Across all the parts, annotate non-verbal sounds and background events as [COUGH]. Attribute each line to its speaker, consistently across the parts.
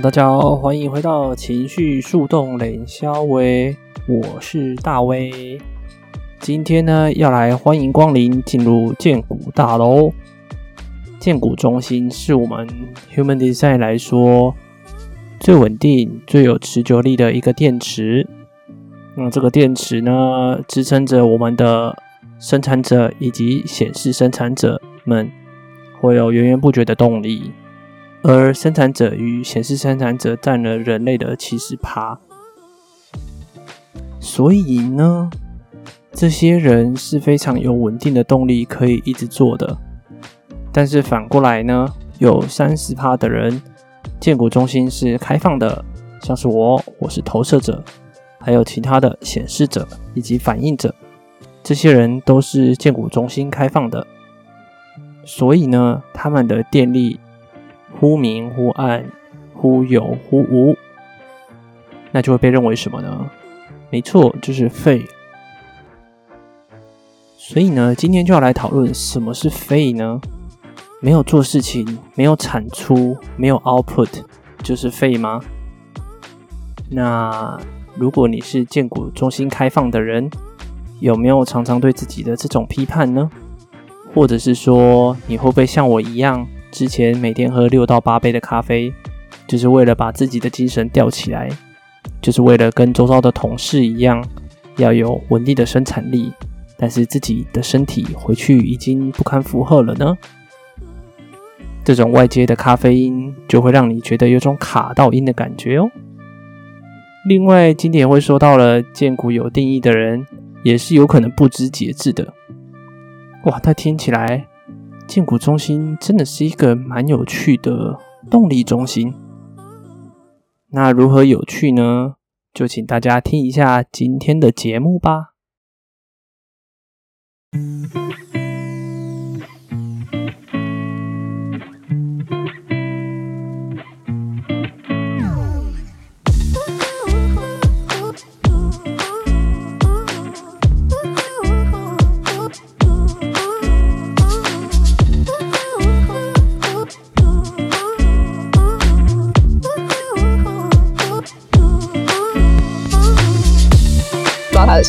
Speaker 1: 大家好，欢迎回到情绪树洞冷肖威，我是大威。今天呢，要来欢迎光临进入荐股大楼。荐股中心是我们 Human Design 来说最稳定、最有持久力的一个电池。那这个电池呢，支撑着我们的生产者以及显示生产者们会有源源不绝的动力。而生产者与显示生产者占了人类的七十趴，所以呢，这些人是非常有稳定的动力可以一直做的。但是反过来呢，有三十趴的人，荐骨中心是开放的，像是我，我是投射者，还有其他的显示者以及反应者，这些人都是荐骨中心开放的，所以呢，他们的电力。忽明忽暗，忽有忽无，那就会被认为什么呢？没错，就是废。所以呢，今天就要来讨论什么是废呢？没有做事情，没有产出，没有 output，就是废吗？那如果你是建股中心开放的人，有没有常常对自己的这种批判呢？或者是说，你会不会像我一样？之前每天喝六到八杯的咖啡，就是为了把自己的精神吊起来，就是为了跟周遭的同事一样，要有稳定的生产力。但是自己的身体回去已经不堪负荷了呢。这种外接的咖啡因就会让你觉得有种卡到音的感觉哦。另外，今天也会说到了荐骨有定义的人，也是有可能不知节制的。哇，他听起来。建股中心真的是一个蛮有趣的动力中心。那如何有趣呢？就请大家听一下今天的节目吧。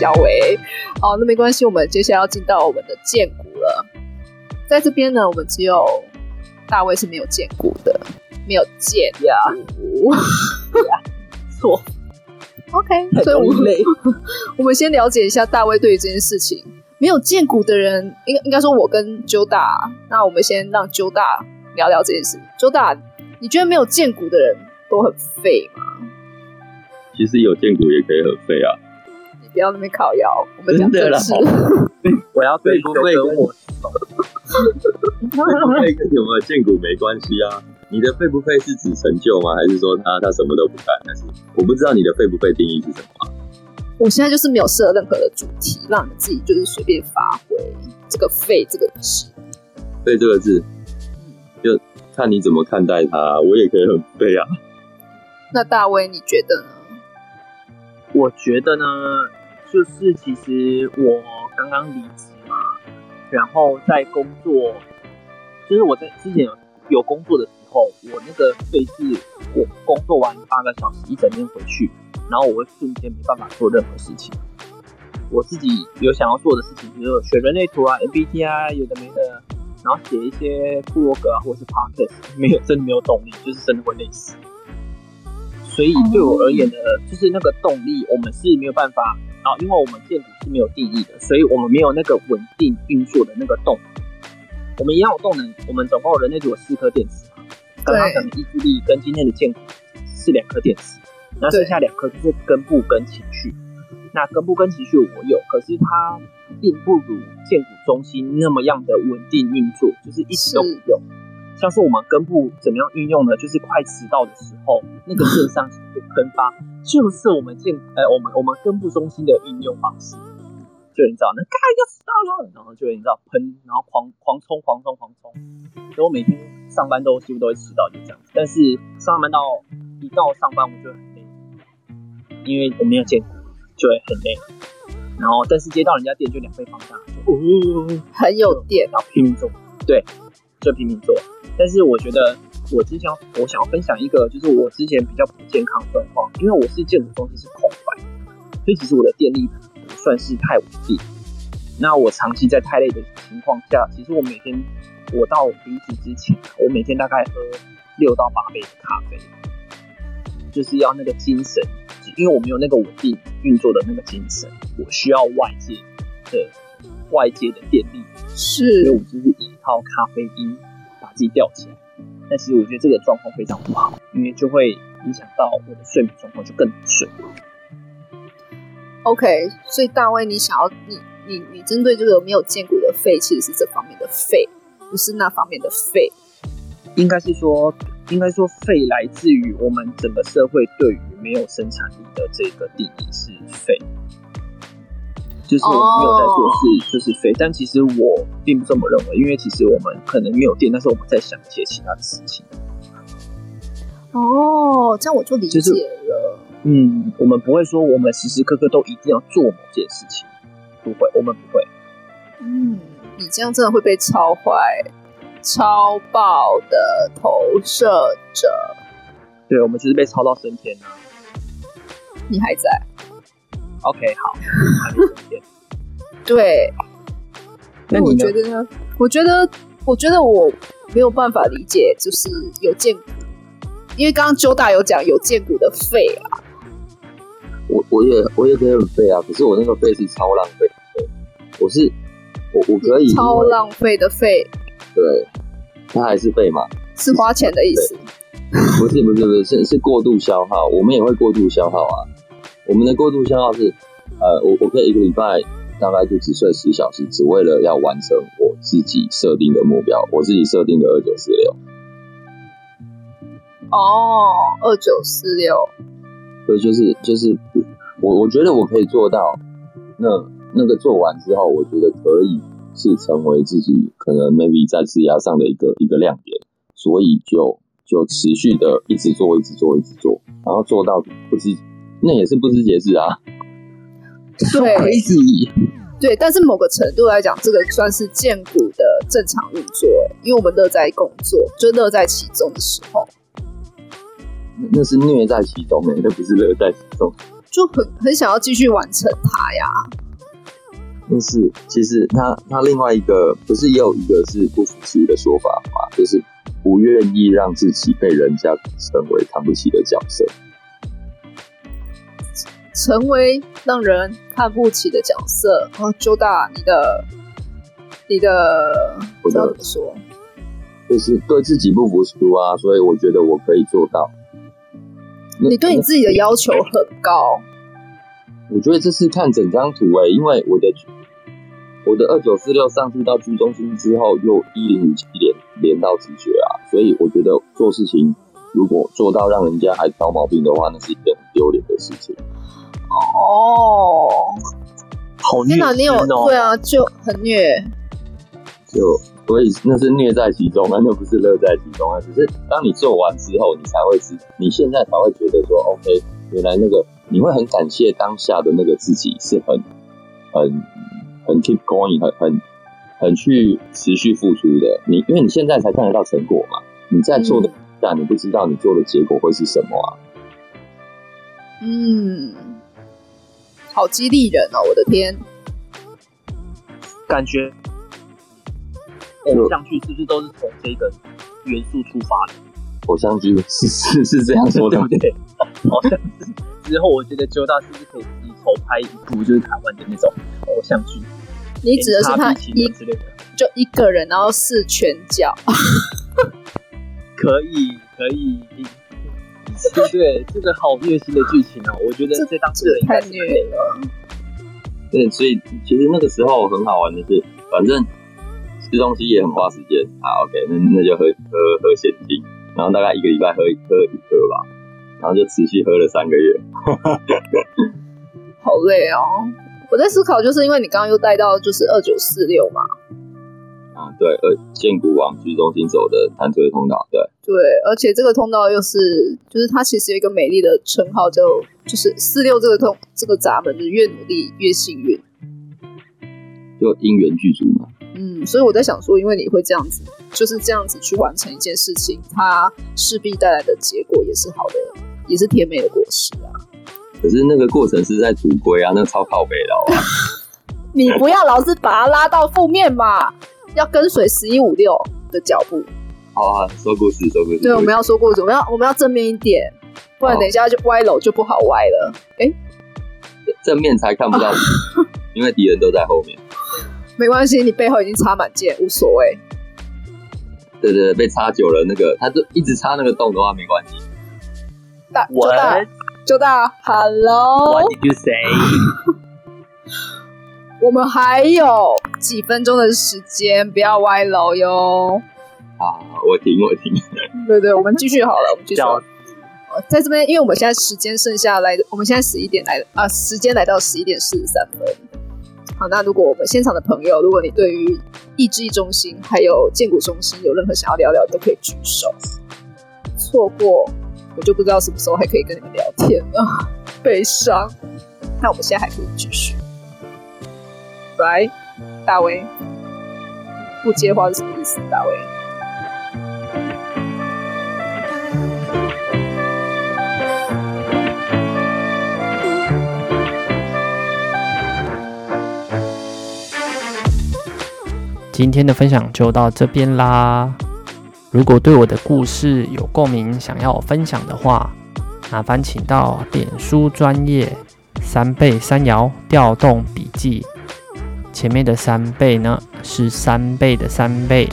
Speaker 2: 小维，好，那没关系，我们接下来要进到我们的剑骨了。在这边呢，我们只有大卫是没有剑骨的，没有剑呀。错，OK，所以我们 [LAUGHS] 我们先了解一下大卫对于这件事情没有见骨的人，应该应该说，我跟揪大，那我们先让揪大聊聊这件事。揪大，你觉得没有见骨的人都很废吗？
Speaker 3: 其实有见骨也可以很废啊。
Speaker 2: 不要那边烤腰，我们讲的是。[LAUGHS]
Speaker 3: 我要对不对跟我说，废跟有没有见骨没关系啊。你的废不废是指成就吗？还是说他他什么都不干？但是我不知道你的废不废定义是什么啊。
Speaker 2: 我现在就是没有设任何的主题，让你自己就是随便发挥这个废这个字。
Speaker 3: 废这个字，就看你怎么看待它。我也可以很废啊。
Speaker 2: 那大威你觉得呢？
Speaker 4: 我觉得呢。就是其实我刚刚离职嘛，然后在工作，就是我在之前有有工作的时候，我那个费是我工作完八个小时，一整天回去，然后我会瞬间没办法做任何事情。我自己有想要做的事情，比如说学人类图啊、MBTI 有的没的，然后写一些部落格啊，或者是 Podcast，[LAUGHS] 没有真的没有动力，就是真的会累死。所以对我而言呢，就是那个动力，我们是没有办法。然后，因为我们建股是没有定义的，所以我们没有那个稳定运作的那个动能。我们一样有动能，我们总共人类组有四颗电池。刚刚讲的意志力跟今天的建股是两颗电池，那剩下两颗就是根部跟情绪。那根部跟情绪我有，可是它并不如建股中心那么样的稳定运作，就是一直都不用。像是我们根部怎么样运用呢？就是快迟到的时候，那个肾上腺就喷发，就是我们健呃我们我们根部中心的运用方式。就你知道，那嘎要迟到了，然后就你知道喷，然后狂狂冲狂冲狂冲。所以我每天上班都几乎都会迟到，就这样子。但是上班到一到上班我就很累，因为我没有荐骨，就会很累。然后但是接到人家店就两倍放大，就哦，
Speaker 2: 很有电，
Speaker 4: 然后拼命做，对，就拼命做。但是我觉得我之前我想要分享一个，就是我之前比较不健康状况，因为我是建筑中心是空白，所以其实我的电力不算是太稳定。那我长期在太累的情况下，其实我每天我到离职之前，我每天大概喝六到八杯的咖啡，就是要那个精神，因为我没有那个稳定运作的那个精神，我需要外界的外界的电力，
Speaker 2: 是，
Speaker 4: 所以我就是依靠咖啡因把自己吊起来。但其实我觉得这个状况非常不好，因为就会影响到我的睡眠状况，就更难睡。
Speaker 2: OK，所以大卫，你想要你你你针对这个没有见骨的肺，其实是这方面的肺，不是那方面的肺。
Speaker 4: 应该是说，应该说肺来自于我们整个社会对于没有生产力的这个定义是肺。就是我没有在做事，就是废。但其实我并不这么认为，因为其实我们可能没有电，但是我们在想一些其他的事情。
Speaker 2: 哦，这样我就理解了。就是、
Speaker 4: 嗯，我们不会说我们时时刻刻都一定要做某件事情，不会，我们不会。
Speaker 2: 嗯，你这样真的会被超坏、超爆的投射者。
Speaker 4: 对，我们就是被超到升天。
Speaker 2: 你还在
Speaker 4: ？OK，好，
Speaker 2: 对，
Speaker 4: 那你觉
Speaker 2: 得呢？我觉得，我觉得我没有办法理解，就是有见骨，因为刚刚周大有讲有见骨的肺啊。
Speaker 3: 我我也我也可以很废啊，可是我那个肺是超浪费的肺，我是我我可以
Speaker 2: 超浪费的肺，
Speaker 3: 对，它还是废嘛？
Speaker 2: 是花钱的意思？
Speaker 3: 不是不是不是是是过度消耗，我们也会过度消耗啊。我们的过度消耗是，呃，我我可以一个礼拜大概就只睡十小时，只为了要完成我自己设定的目标，我自己设定的二九四六。
Speaker 2: 哦，二九四六。
Speaker 3: 对，就是就是我我觉得我可以做到，那那个做完之后，我觉得可以是成为自己可能 maybe 在职涯上的一个一个亮点，所以就就持续的一直做，一直做，一直做，然后做到不知。那也是不知节制啊，
Speaker 2: 对，[LAUGHS]
Speaker 3: 可以，
Speaker 2: 对，但是某个程度来讲，这个算是荐股的正常运作，因为我们乐在工作，就乐在其中的时候，
Speaker 3: 那是虐在其中诶，那不是乐在其中，
Speaker 2: 就很很想要继续完成它呀。
Speaker 3: 但是其实他他另外一个不是也有一个是不服输的说法吗？就是不愿意让自己被人家称为看不起的角色。
Speaker 2: 成为让人看不起的角色哦，周大，你的，你的不知道怎么说，
Speaker 3: 就是对自己不服输啊，所以我觉得我可以做到。
Speaker 2: 你对你自己的要求很高，
Speaker 3: 我觉得这是看整张图诶、欸，因为我的我的二九四六上去到居中心之后，又一零五七连连到直觉啊，所以我觉得做事情如果做到让人家还挑毛病的话，那是一件很丢脸的事情。
Speaker 2: 哦，
Speaker 4: 好虐
Speaker 2: 对啊，就很虐，
Speaker 3: 就所以那是虐在其中啊，那不是乐在其中啊。只是当你做完之后，你才会知，你现在才会觉得说，OK，原来那个你会很感谢当下的那个自己是很很很 keep going，很很很去持续付出的。你因为你现在才看得到成果嘛，你在做的但、嗯、你不知道你做的结果会是什么啊？
Speaker 2: 嗯。好激励人哦！我的天，
Speaker 4: 感觉偶像剧是不是都是从这个元素出发的？
Speaker 3: 偶像剧是是是这样说的，[LAUGHS] 对不对？
Speaker 4: 好像是。之后我觉得周大是不是可以自己筹拍一部，就是台湾的那种偶像剧？
Speaker 2: 你指的是他一之类的就一个人，然后是拳脚？[LAUGHS]
Speaker 4: 可以，可以。对对，这个好虐心的剧情哦！我觉得这当事人太虐了。
Speaker 3: 对，所以其实那个时候很好玩的是，反正吃东西也很花时间。好，OK，那那就喝喝喝现金，然后大概一个礼拜喝一喝一喝吧，然后就持续喝了三个月。[LAUGHS]
Speaker 2: 好累哦！我在思考，就是因为你刚刚又带到就是二九四六嘛。
Speaker 3: 啊，对，而建谷往居中心走的弹椎通道，对，
Speaker 2: 对，而且这个通道又是，就是它其实有一个美丽的称号，叫就是四六这个通这个闸门，就是越努力越幸运，
Speaker 3: 就因缘具足嘛。
Speaker 2: 嗯，嗯，所以我在想说，因为你会这样子，就是这样子去完成一件事情，它势必带来的结果也是好的，也是甜美的果实啊。
Speaker 3: 可是那个过程是在赌龟啊，那个超靠北的啊。[LAUGHS]
Speaker 2: 你不要老是把它拉到负面嘛，要跟随十一五六的脚步。
Speaker 3: 好啊，说故事，说故事。
Speaker 2: 对，我们要说故事，我们要我们要正面一点，不然等一下就歪楼就不好歪了。哎、欸，
Speaker 3: 正面才看不到，[LAUGHS] 因为敌人都在后面。
Speaker 2: 没关系，你背后已经插满箭，无所谓。
Speaker 3: 对对对，被插久了，那个他就一直插那个洞的话，没关系。
Speaker 2: 大就大就大，Hello。
Speaker 4: What did you say？
Speaker 2: 我们还有几分钟的时间，不要歪楼哟。
Speaker 3: 好，我停我停。
Speaker 2: 对对，我们继续好了，我们继续。在这边，因为我们现在时间剩下来，我们现在十一点来啊，时间来到十一点四十三分。好，那如果我们现场的朋友，如果你对于意志力中心还有建骨中心有任何想要聊聊，都可以举手。错过，我就不知道什么时候还可以跟你们聊天了。[LAUGHS] 悲伤。那我们现在还可以继续。来，大威，不接话是什么意思？大威，
Speaker 1: 今天的分享就到这边啦。如果对我的故事有共鸣，想要我分享的话，麻烦请到脸书专业三倍三摇调动笔记。前面的三倍呢，是三倍的三倍，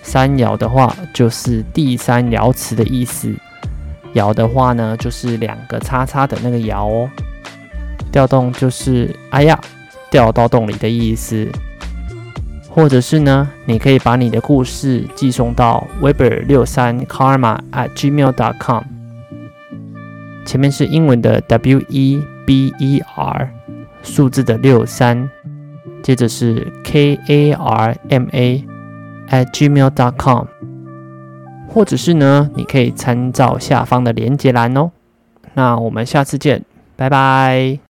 Speaker 1: 三爻的话就是第三爻辞的意思，爻的话呢就是两个叉叉的那个爻哦。调动就是哎呀，掉到洞里的意思，或者是呢，你可以把你的故事寄送到 weber 六三 karma at gmail dot com，前面是英文的 W E B E R，数字的六三。接着是 k a r m a at gmail dot com，或者是呢，你可以参照下方的连接栏哦。那我们下次见，拜拜。